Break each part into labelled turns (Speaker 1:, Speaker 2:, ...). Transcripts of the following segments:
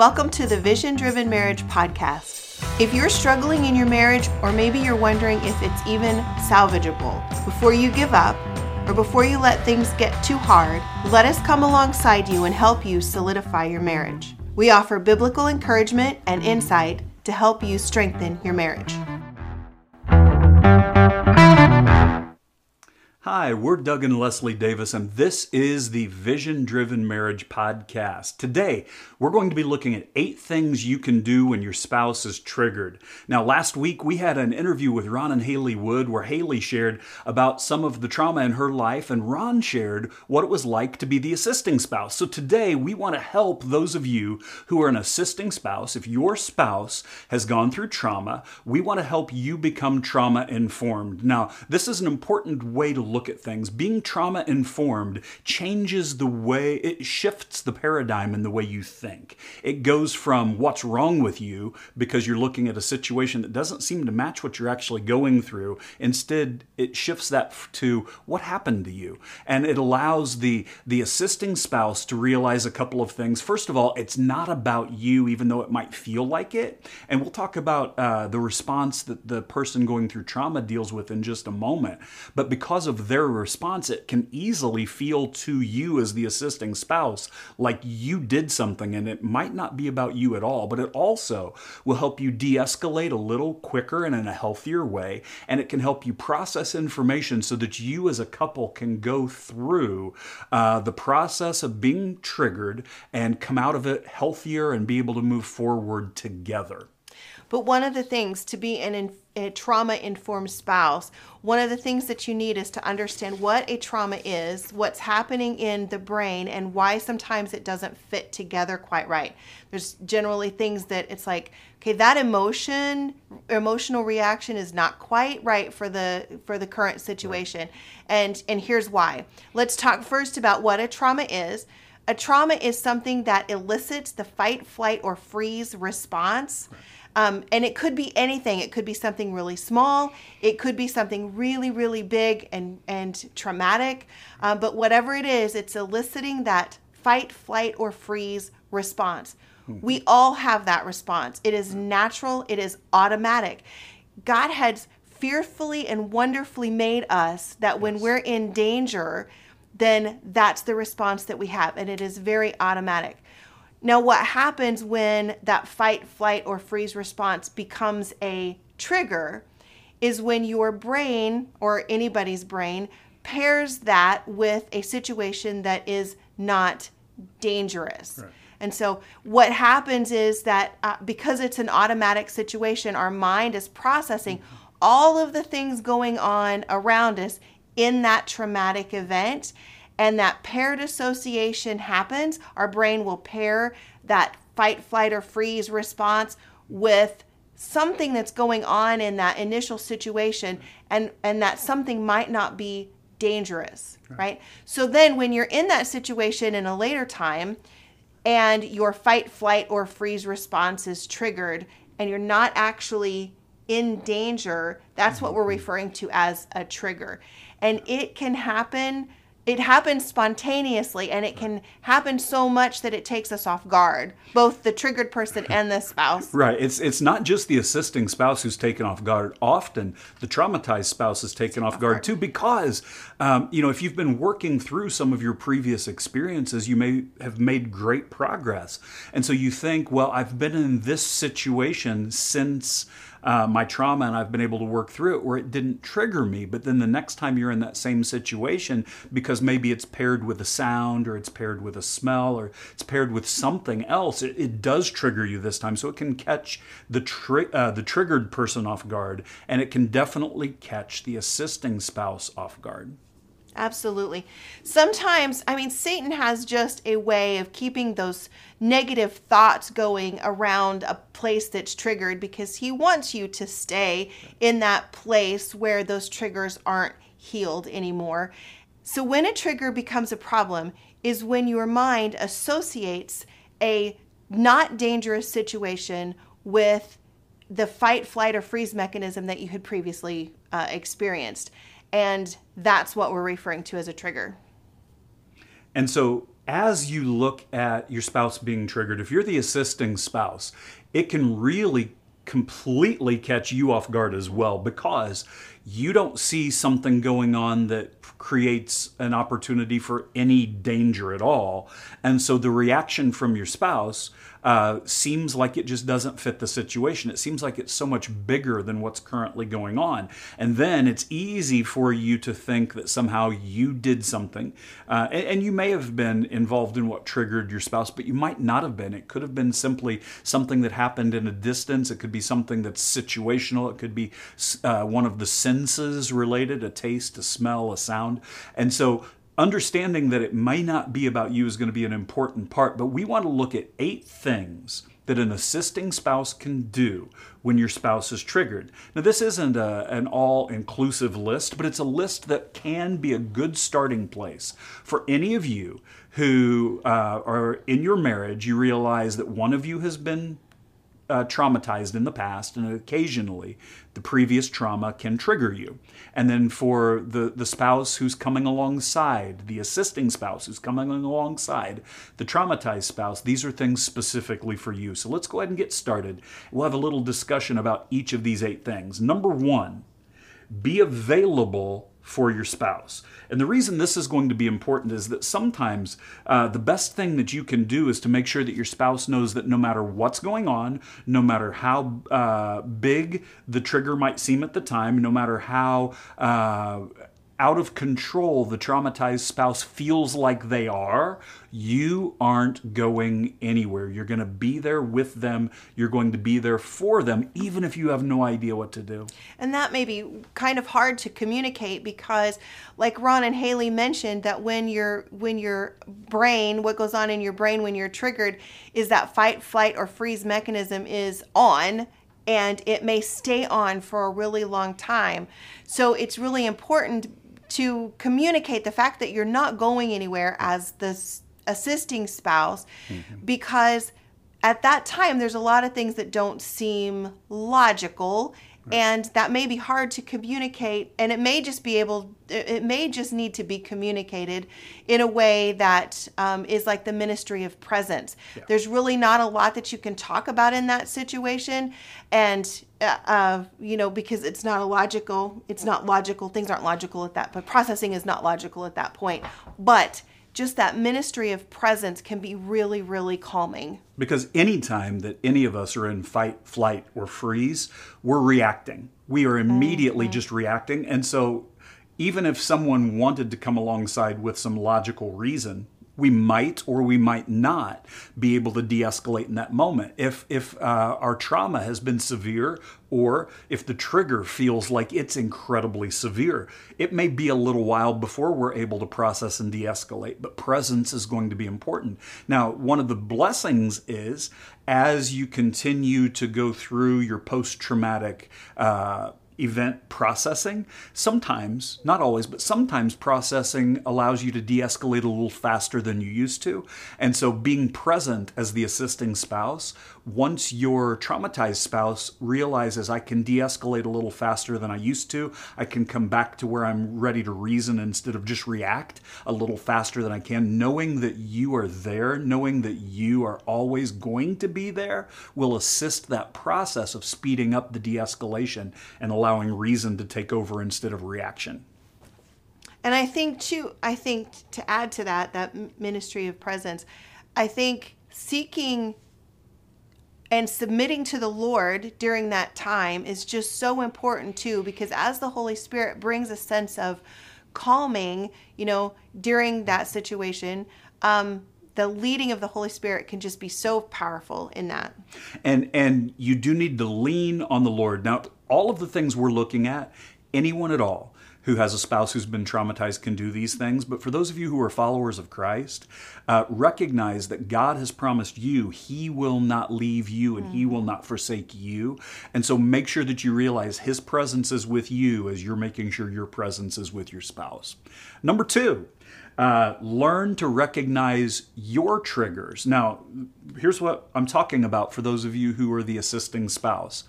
Speaker 1: Welcome to the Vision Driven Marriage Podcast. If you're struggling in your marriage, or maybe you're wondering if it's even salvageable, before you give up, or before you let things get too hard, let us come alongside you and help you solidify your marriage. We offer biblical encouragement and insight to help you strengthen your marriage.
Speaker 2: Hi, we're Doug and Leslie Davis, and this is the Vision Driven Marriage Podcast. Today, we're going to be looking at eight things you can do when your spouse is triggered. Now, last week we had an interview with Ron and Halee Wood where Halee shared about some of the trauma in her life, and Ron shared what it was like to be the assisting spouse. So today, we want to help those of you who are an assisting spouse. If your spouse has gone through trauma, we want to help you become trauma informed. Now, this is an important way to look at things. Being trauma informed changes the way, it shifts the paradigm in the way you think. It goes from what's wrong with you because you're looking at a situation that doesn't seem to match what you're actually going through. Instead, it shifts that to what happened to you. And it allows the, the assisting spouse to realize a couple of things. First of all, it's not about you, even though it might feel like it. And we'll talk about uh, the response that the person going through trauma deals with in just a moment. But because of their response, it can easily feel to you as the assisting spouse like you did something and it might not be about you at all, but it also will help you de escalate a little quicker and in a healthier way. And it can help you process information so that you as a couple can go through uh, the process of being triggered and come out of it healthier and be able to move forward together.
Speaker 1: But one of the things to be an a trauma informed spouse, one of the things that you need is to understand what a trauma is, what's happening in the brain, and why sometimes it doesn't fit together quite right. There's generally things that it's like, okay, that emotion, emotional reaction is not quite right for the for the current situation, and and here's why. Let's talk first about what a trauma is. A trauma is something that elicits the fight, flight, or freeze response. Right um, and it could be anything. It could be something really small. It could be something really, really big and, and traumatic. Uh, but whatever it is, it's eliciting that fight, flight, or freeze response. Mm-hmm. We all have that response. It is natural, it is automatic. God has fearfully and wonderfully made us that yes. when we're in danger, then that's the response that we have. And it is very automatic. Now, what happens when that fight, flight, or freeze response becomes a trigger is when your brain or anybody's brain pairs that with a situation that is not dangerous. Right. And so, what happens is that uh, because it's an automatic situation, our mind is processing mm-hmm. all of the things going on around us in that traumatic event and that paired association happens, our brain will pair that fight, flight, or freeze response with something that's going on in that initial situation and and that something might not be dangerous right. right, so then when you're in that situation in a later time and your fight flight or freeze response is triggered and you're not actually in danger that's what we're mm-hmm. referring to as a trigger and it can happen it happens spontaneously and it can happen so much that it takes us off guard both the triggered person and the spouse.
Speaker 2: Right. It's it's not just the assisting spouse who's taken off guard. Often the traumatized spouse is taken off guard too because um, you know if you've been working through some of your previous experiences you may have made great progress and so you think well i've been in this situation since uh, my trauma and I've been able to work through it where it didn't trigger me. But then the next time you're in that same situation, because maybe it's paired with a sound or it's paired with a smell or it's paired with something else, it, it does trigger you this time. So it can catch the, tri- uh, the triggered person off guard and it can definitely catch the assisting spouse off guard.
Speaker 1: Absolutely. Sometimes, I mean, Satan has just a way of keeping those negative thoughts going around a place that's triggered because he wants you to stay in that place where those triggers aren't healed anymore. So, when a trigger becomes a problem, is when your mind associates a not dangerous situation with the fight, flight, or freeze mechanism that you had previously uh, experienced. And that's what we're referring to as a trigger.
Speaker 2: And so as you look at your spouse being triggered, if you're the assisting spouse, it can really completely catch you off guard as well because you don't see something going on that creates an opportunity for any danger at all. And so the reaction from your spouse uh, seems like it just doesn't fit the situation. It seems like it's so much bigger than what's currently going on. And then it's easy for you to think that somehow you did something. Uh, and, and you may have been involved in what triggered your spouse, but you might not have been. It could have been simply something that happened in a distance. It could be something that's situational. It could be uh, one of the senses related a taste, a smell, a sound. And so understanding that it may not be about you is going to be an important part, but we want to look at eight things that an assisting spouse can do when your spouse is triggered. Now, this isn't a, an all inclusive list, but it's a list that can be a good starting place for any of you who uh, are in your marriage. You realize that one of you has been uh, traumatized in the past, and occasionally the previous trauma can trigger you. And then for the, the spouse who's coming alongside, the assisting spouse who's coming alongside, the traumatized spouse, these are things specifically for you. So let's go ahead and get started. We'll have a little discussion about each of these eight things. Number one, be available for your spouse. And the reason this is going to be important is that sometimes uh, the best thing that you can do is to make sure that your spouse knows that no matter what's going on, no matter how uh, big the trigger might seem at the time, no matter how uh, out of control the traumatized spouse feels like they are, you aren't going anywhere. You're going to be there with them. You're going to be there for them, even if you have no idea what to do.
Speaker 1: And that may be kind of hard to communicate because, like Ron and Halee mentioned, that when your when your brain, what goes on in your brain when you're triggered, is that fight, flight, or freeze mechanism is on and it may stay on for a really long time. So it's really important to communicate the fact that you're not going anywhere as the assisting spouse mm-hmm. because at that time there's a lot of things that don't seem logical and that may be hard to communicate and it may just be able it may just need to be communicated in a way that um, is like the ministry of presence. Yeah. there's really not a lot that you can talk about in that situation and uh, uh, you know because it's not a logical it's not logical things aren't logical at that but processing is not logical at that point. But just that ministry of presence can be really, really calming.
Speaker 2: Because anytime that any of us are in fight, flight, or freeze, we're reacting. We are immediately mm-hmm. just reacting. And so, even if someone wanted to come alongside with some logical reason, we might or we might not be able to de-escalate in that moment. If if uh, our trauma has been severe or if the trigger feels like it's incredibly severe it may be a little while before we're able to process and de-escalate but presence is going to be important. Now one of the blessings is as you continue to go through your post-traumatic uh, event processing. Sometimes, not always, but sometimes processing allows you to de escalate a little faster than you used to. And so being present as the assisting spouse once your traumatized spouse realizes I can de escalate a little faster than I used to, I can come back to where I'm ready to reason instead of just react a little faster than I can, knowing that you are there, knowing that you are always going to be there, will assist that process of speeding up the de escalation and allowing reason to take over instead of reaction.
Speaker 1: And I think, too, I think to add to that, that ministry of presence, I think seeking and submitting to the Lord during that time is just so important too, because as the Holy Spirit brings a sense of calming, you know, during that situation, um, the leading of the Holy Spirit can just be so powerful in that.
Speaker 2: And and you do need to lean on the Lord. Now, all of the things we're looking at, anyone at all who has a spouse who's been traumatized can do these things. But for those of you who are followers of Christ, uh, recognize that God has promised you He will not leave you and mm. He will not forsake you. And so make sure that you realize His presence is with you as you're making sure your presence is with your spouse. Number two, uh, learn to recognize your triggers. Now, here's what I'm talking about for those of you who are the assisting spouse.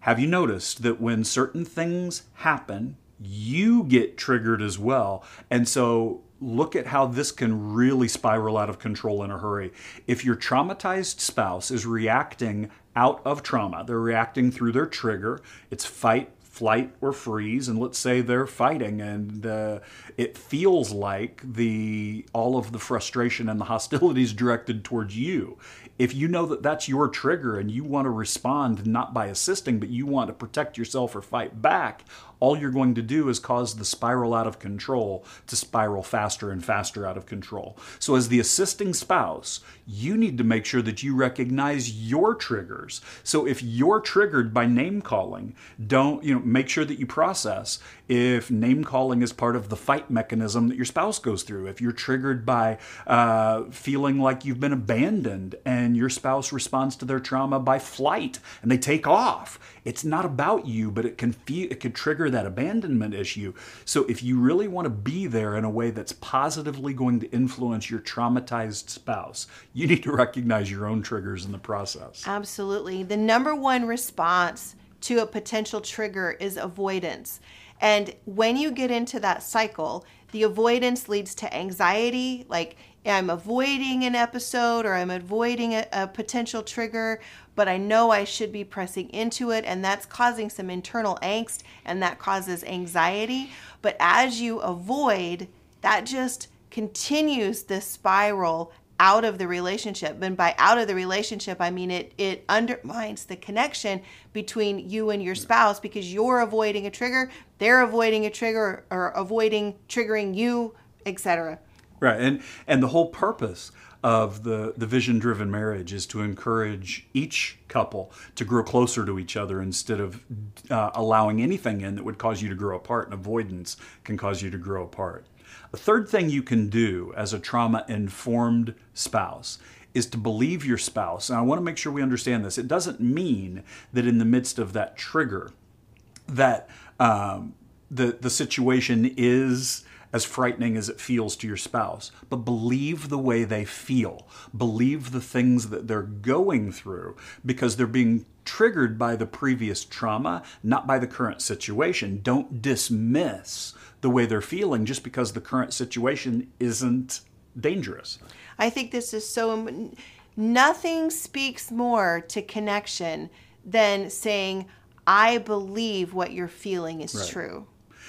Speaker 2: Have you noticed that when certain things happen, you get triggered as well. And so look at how this can really spiral out of control in a hurry. If your traumatized spouse is reacting out of trauma, they're reacting through their trigger, it's fight, flight or freeze and let's say they're fighting and uh, it feels like the all of the frustration and the hostilities directed towards you if you know that that's your trigger and you want to respond not by assisting but you want to protect yourself or fight back all you're going to do is cause the spiral out of control to spiral faster and faster out of control. So, as the assisting spouse, you need to make sure that you recognize your triggers. So, if you're triggered by name calling, don't, you know, make sure that you process if name calling is part of the fight mechanism that your spouse goes through. If you're triggered by uh, feeling like you've been abandoned and your spouse responds to their trauma by flight and they take off, it's not about you, but it can it can trigger that abandonment issue. So if you really want to be there in a way that's positively going to influence your traumatized spouse, you need to recognize your own triggers in the process.
Speaker 1: Absolutely. The number one response to a potential trigger is avoidance. And when you get into that cycle, the avoidance leads to anxiety, like I'm avoiding an episode or I'm avoiding a, a, potential trigger, but I know I should be pressing into it, and that's causing some internal angst and that causes anxiety. But as you avoid, that just continues this spiral out of the relationship. And by out of the relationship, I mean it it undermines the connection between you and your spouse because you're avoiding a trigger, they're avoiding a trigger or avoiding triggering you, etc.
Speaker 2: Right. And and the whole purpose of the, the vision driven marriage is to encourage each couple to grow closer to each other instead of uh, allowing anything in that would cause you to grow apart, and avoidance can cause you to grow apart. A third thing you can do as a trauma informed spouse is to believe your spouse. And I want to make sure we understand this. It doesn't mean that in the midst of that trigger, that um, the the situation is as frightening as it feels to your spouse, but believe the way they feel. Believe the things that they're going through because they're being triggered by the previous trauma, not by the current situation. Don't dismiss the way they're feeling just because the current situation isn't dangerous.
Speaker 1: I think this is so. Nothing speaks more to connection than saying, I believe what you're feeling is right. true.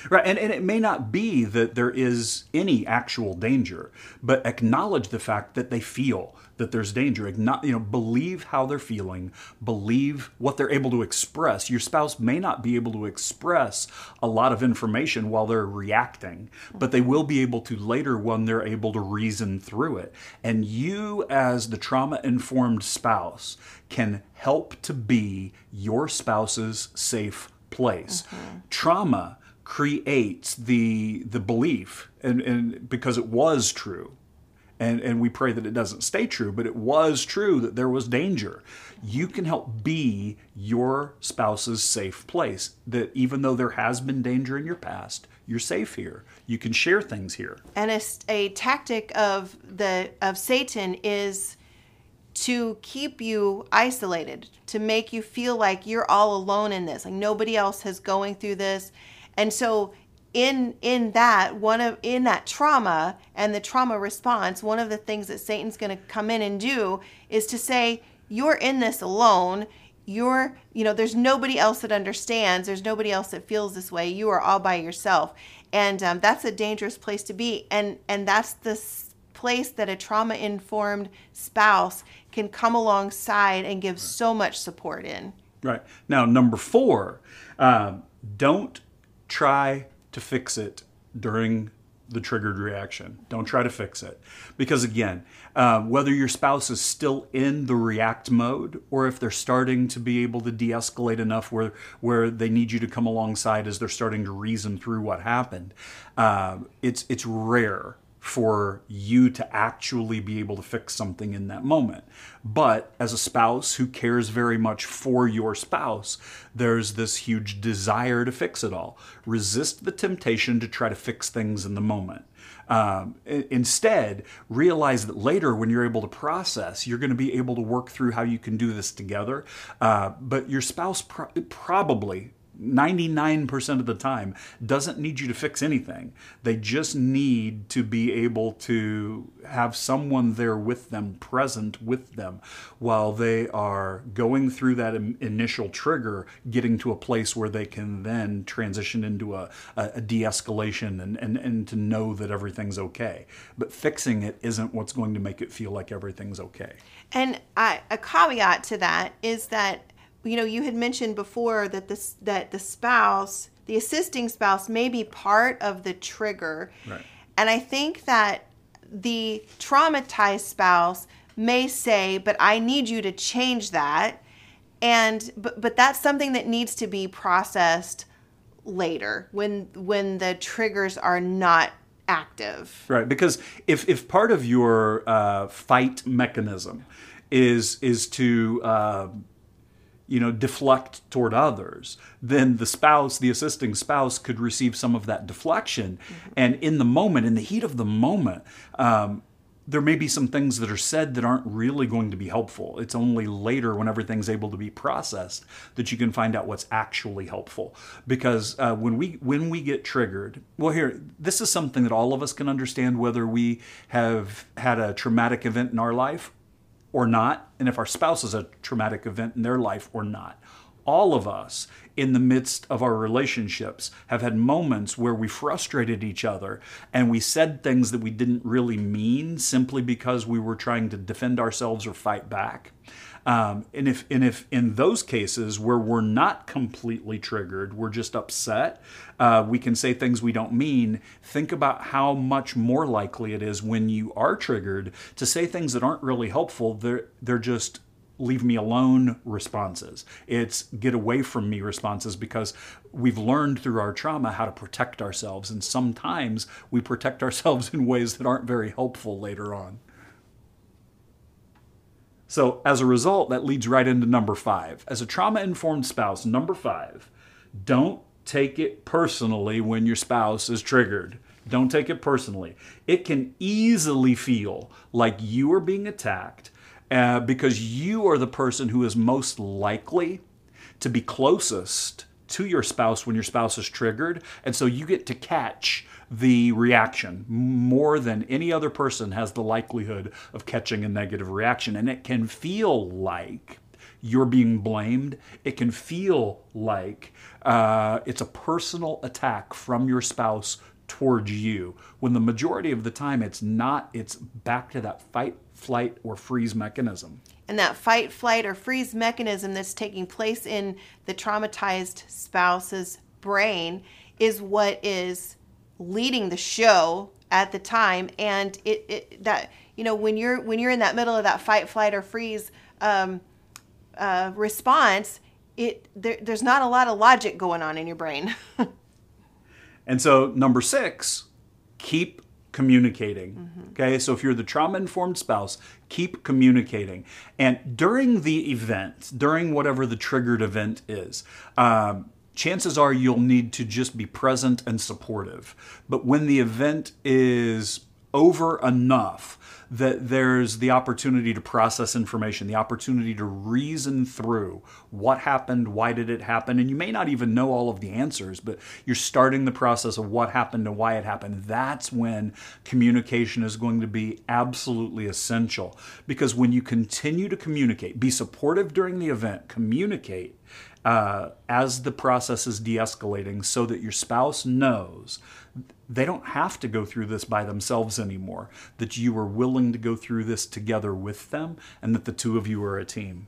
Speaker 2: Right, and, and it may not be that there is any actual danger, but acknowledge the fact that they feel that there's danger. Not, you know, believe how they're feeling, believe what they're able to express. Your spouse may not be able to express a lot of information while they're reacting, but they will be able to later when they're able to reason through it. And you, as the trauma informed spouse, can help to be your spouse's safe place. Mm-hmm. Trauma creates the the belief and, and because it was true. And and we pray that it doesn't stay true but it was true that there was danger. You can help be your spouse's safe place that even though there has been danger in your past you're safe here. You can share things here.
Speaker 1: And a, a tactic of the of satan is to keep you isolated to make you feel like you're all alone in this like nobody else is going through this and so in in that one of in that trauma and the trauma response, one of the things that Satan's going to come in and do is to say you're in this alone. You're, you know, there's nobody else that understands. There's nobody else that feels this way. You are all by yourself, and um, that's a dangerous place to be. And and that's the place that a trauma informed spouse can come alongside and give so much support in.
Speaker 2: Right now, number four, uh, don't try to fix it during the triggered reaction. Don't try to fix it. Because again, uh, whether your spouse is still in the react mode or if they're starting to be able to de escalate enough where, where they need you to come alongside as they're starting to reason through what happened, uh, it's, it's rare for you to actually be able to fix something in that moment. But as a spouse who cares very much for your spouse, there's this huge desire to fix it all. Resist the temptation to try to fix things in the moment. Um, instead, realize that later, when you're able to process, you're going to be able to work through how you can do this together. Uh, but your spouse pro- probably 99% of the time doesn't need you to fix anything. They just need to be able to have someone there with them, present with them, while they are going through that initial trigger, getting to a place where they can then transition into a, a de escalation and, and, and to know that everything's okay. But fixing it isn't what's going to make it feel like everything's okay.
Speaker 1: And I, a caveat to that is that you know you had mentioned before that this that the spouse the assisting spouse may be part of the trigger.
Speaker 2: Right.
Speaker 1: and i think that the traumatized spouse may say but i need you to change that. And but, but that's something that needs to be processed later when when the triggers are not active.
Speaker 2: Right because if if part of your uh, fight mechanism is is to uh, you know, deflect toward others, then the spouse, the assisting spouse, could receive some of that deflection. Mm-hmm. And in the moment, in the heat of the moment, um, there may be some things that are said that aren't really going to be helpful. It's only later, when everything's able to be processed, that you can find out what's actually helpful. Because uh, when we when we get triggered, well, here this is something that all of us can understand, whether we have had a traumatic event in our life or not, and if our spouse is a traumatic event in their life or not. All of us in the midst of our relationships have had moments where we frustrated each other and we said things that we didn't really mean simply because we were trying to defend ourselves or fight back. Um, and if and if in those cases where we're not completely triggered, we're just upset, uh, we can say things we don't mean. Think about how much more likely it is when you are triggered to say things that aren't really helpful. They're they're just leave me alone responses. It's get away from me responses because we've learned through our trauma how to protect ourselves. And sometimes we protect ourselves in ways that aren't very helpful later on. So, as a result, that leads right into number five. As a trauma informed spouse, number five, don't take it personally when your spouse is triggered. Don't take it personally. It can easily feel like you are being attacked uh, because you are the person who is most likely to be closest to your spouse when your spouse is triggered. And so you get to catch the reaction more than any other person has the likelihood of catching a negative reaction. And it can feel like you're being blamed. It can feel like uh, it's a personal attack from your spouse towards you when the majority of the time it's not it's back to that fight flight or freeze mechanism
Speaker 1: and that fight flight or freeze mechanism that's taking place in the traumatized spouse's brain is what is leading the show at the time. And it, it that you know when you're when you're in that middle of that fight flight or freeze um, uh, response it there, there's not a lot of logic going on in your brain.
Speaker 2: And so number six keep communicating. Mm-hmm. okay so if you're the trauma informed spouse keep communicating and during the event during whatever the triggered event is um, chances are you'll need to just be present and supportive. But when the event is over enough that there's the opportunity to process information, the opportunity to reason through what happened, why did it happen, and you may not even know all of the answers, but you're starting the process of what happened and why it happened. That's when communication is going to be absolutely essential because when you continue to communicate, be supportive during the event, communicate uh, as the process is de escalating so that your spouse knows they don't have to go through this by themselves anymore, that you are willing to go through this together with them, and that the two of you are a team.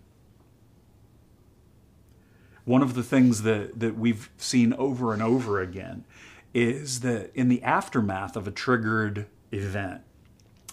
Speaker 2: One of the things that, that we've seen over and over again is that in the aftermath of a triggered event,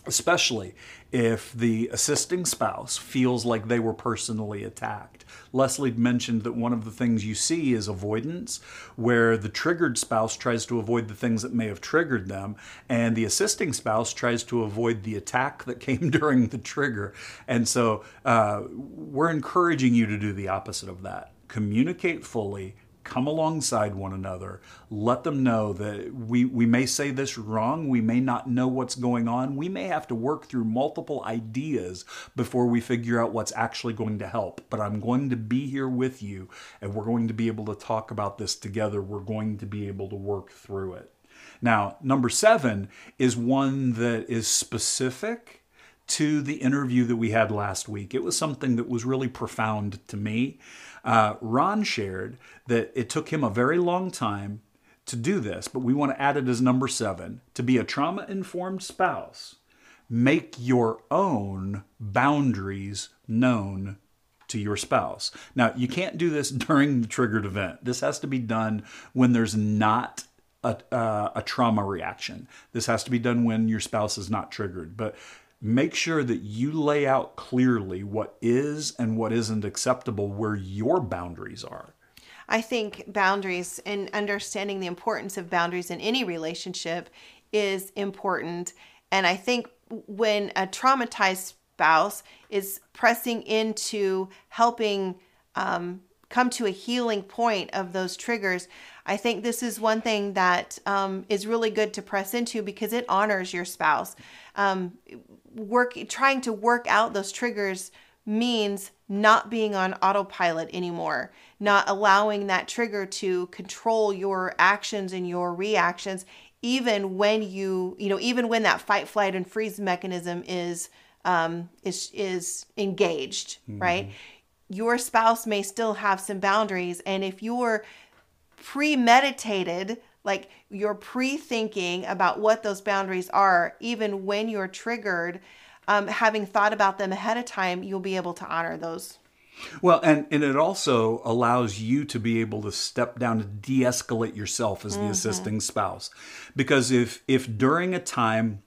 Speaker 2: especially if the assisting spouse feels like they were personally attacked. Leslie mentioned that one of the things you see is avoidance, where the triggered spouse tries to avoid the things that may have triggered them, and the assisting spouse tries to avoid the attack that came during the trigger. And so uh, we're encouraging you to do the opposite of that. Communicate fully, come alongside one another, let them know that we, we may say this wrong, we may not know what's going on, we may have to work through multiple ideas before we figure out what's actually going to help. But I'm going to be here with you and we're going to be able to talk about this together. We're going to be able to work through it. Now, number seven is one that is specific to the interview that we had last week. It was something that was really profound to me. Uh, Ron shared that it took him a very long time to do this, but we want to add it as number seven to be a trauma informed spouse. Make your own boundaries known to your spouse. Now, you can't do this during the triggered event. This has to be done when there's not a, uh, a trauma reaction. This has to be done when your spouse is not triggered. But make sure that you lay out clearly what is and what isn't acceptable where your boundaries are.
Speaker 1: I think boundaries and understanding the importance of boundaries in any relationship is important. And I think when a traumatized spouse is pressing into helping um, come to a healing point of those triggers, I think this is one thing that um, is really good to press into because it honors your spouse. Um, work trying to work out those triggers means not being on autopilot anymore, not allowing that trigger to control your actions and your reactions, even when you, you know, even when that fight, flight, and freeze mechanism is um, is is engaged, mm-hmm. right? Your spouse may still have some boundaries, and if you're premeditated, like you're pre thinking about what those boundaries are, even when you're triggered, um, having thought about them ahead of time, you'll be able to honor those.
Speaker 2: Well, and, and it also allows you to be able to step down to de escalate yourself as the mm-hmm. assisting spouse. Because if, if during a time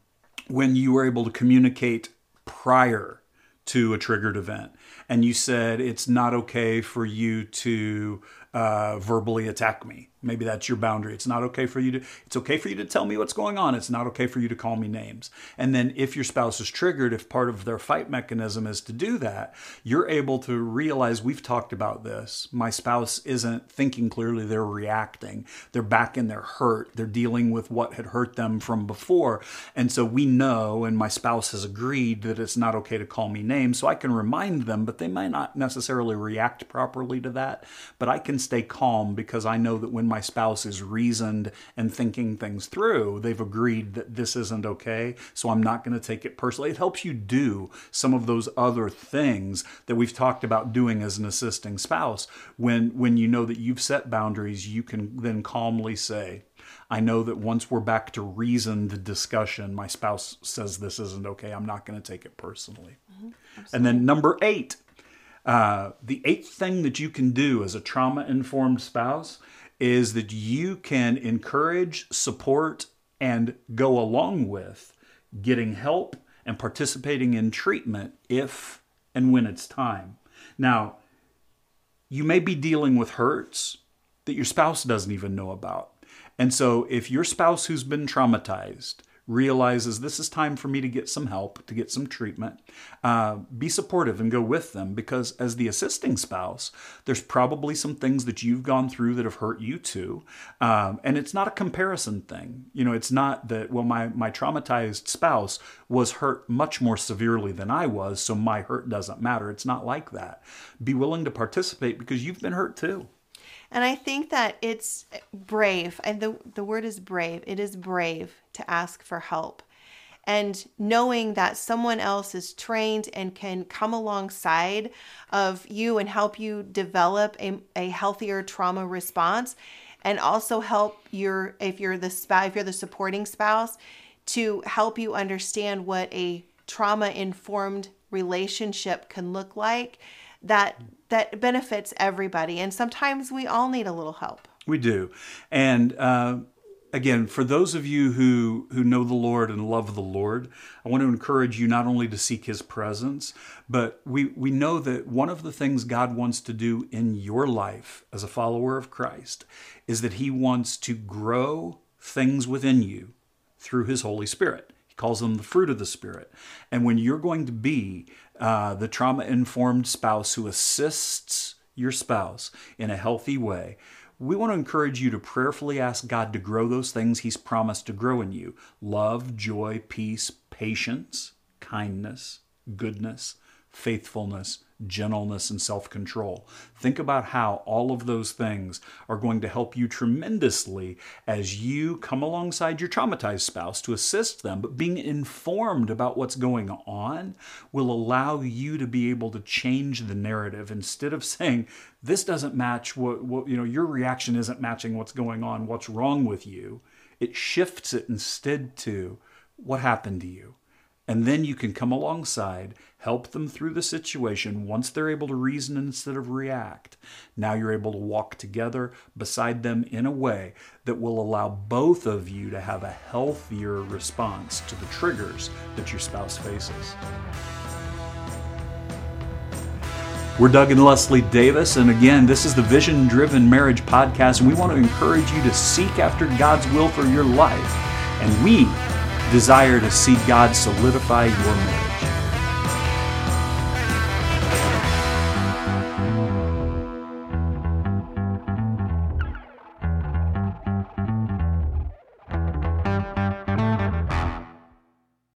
Speaker 2: when you were able to communicate prior to a triggered event and you said it's not okay for you to uh, verbally attack me. Maybe that's your boundary. It's not okay for you to. It's okay for you to tell me what's going on. It's not okay for you to call me names. And then if your spouse is triggered, if part of their fight mechanism is to do that, you're able to realize we've talked about this. My spouse isn't thinking clearly; they're reacting. They're back in their hurt. They're dealing with what had hurt them from before, and so we know. And my spouse has agreed that it's not okay to call me names, so I can remind them, but they might not necessarily react properly to that. But I can stay calm because I know that when my spouse is reasoned and thinking things through, they've agreed that this isn't okay, so I'm not going to take it personally. It helps you do some of those other things that we've talked about doing as an assisting spouse. When when you know that you've set boundaries, you can then calmly say, I know that once we're back to reasoned discussion, my spouse says this isn't okay. I'm not going to take it personally. Mm-hmm. And then number eight, uh, the eighth thing that you can do as a trauma informed spouse is that you can encourage, support, and go along with getting help and participating in treatment if and when it's time. Now, you may be dealing with hurts that your spouse doesn't even know about. And so, if your spouse who's been traumatized realizes this is time for me to get some help, to get some treatment, uh, be supportive and go with them because as the assisting spouse, there's probably some things that you've gone through that have hurt you too. Um, and it's not a comparison thing. You know, it's not that, well, my, my traumatized spouse was hurt much more severely than I was, so my hurt doesn't matter. It's not like that. Be willing to participate because you've been hurt too.
Speaker 1: And I think that it's brave, and the, the word is brave. It is brave to ask for help. And knowing that someone else is trained and can come alongside of you and help you develop a, a healthier trauma response and also help your if you're the spouse if you're the supporting spouse to help you understand what a trauma informed relationship can look like that that benefits everybody. And sometimes we all need a little help.
Speaker 2: We do. And uh, again, for those of you who, who know the Lord and love the Lord, I want to encourage you not only to seek his presence, but we, we know that one of the things God wants to do in your life as a follower of Christ is that he wants to grow things within you through his Holy Spirit. He calls them the fruit of the Spirit. And when you're going to be uh, the trauma informed spouse who assists your spouse in a healthy way, we want to encourage you to prayerfully ask God to grow those things He's promised to grow in you love, joy, peace, patience, kindness, goodness, faithfulness, gentleness, and self control. Think about how all of those things are going to help you tremendously as you come alongside your traumatized spouse to assist them. But being informed about what's going on will allow you to be able to change the narrative instead of saying, This doesn't match what, what you know, your reaction isn't matching what's going on, what's wrong with you. It shifts it instead to, What happened to you? And then you can come alongside, help them through the situation once they're able to reason instead of react. Now you're able to walk together beside them in a way that will allow both of you to have a healthier response to the triggers that your spouse faces. We're Doug and Leslie Davis, and again, this is the Vision Driven Marriage Podcast, and we want to encourage you to seek after God's will for your life. And we desire to see God solidify your marriage.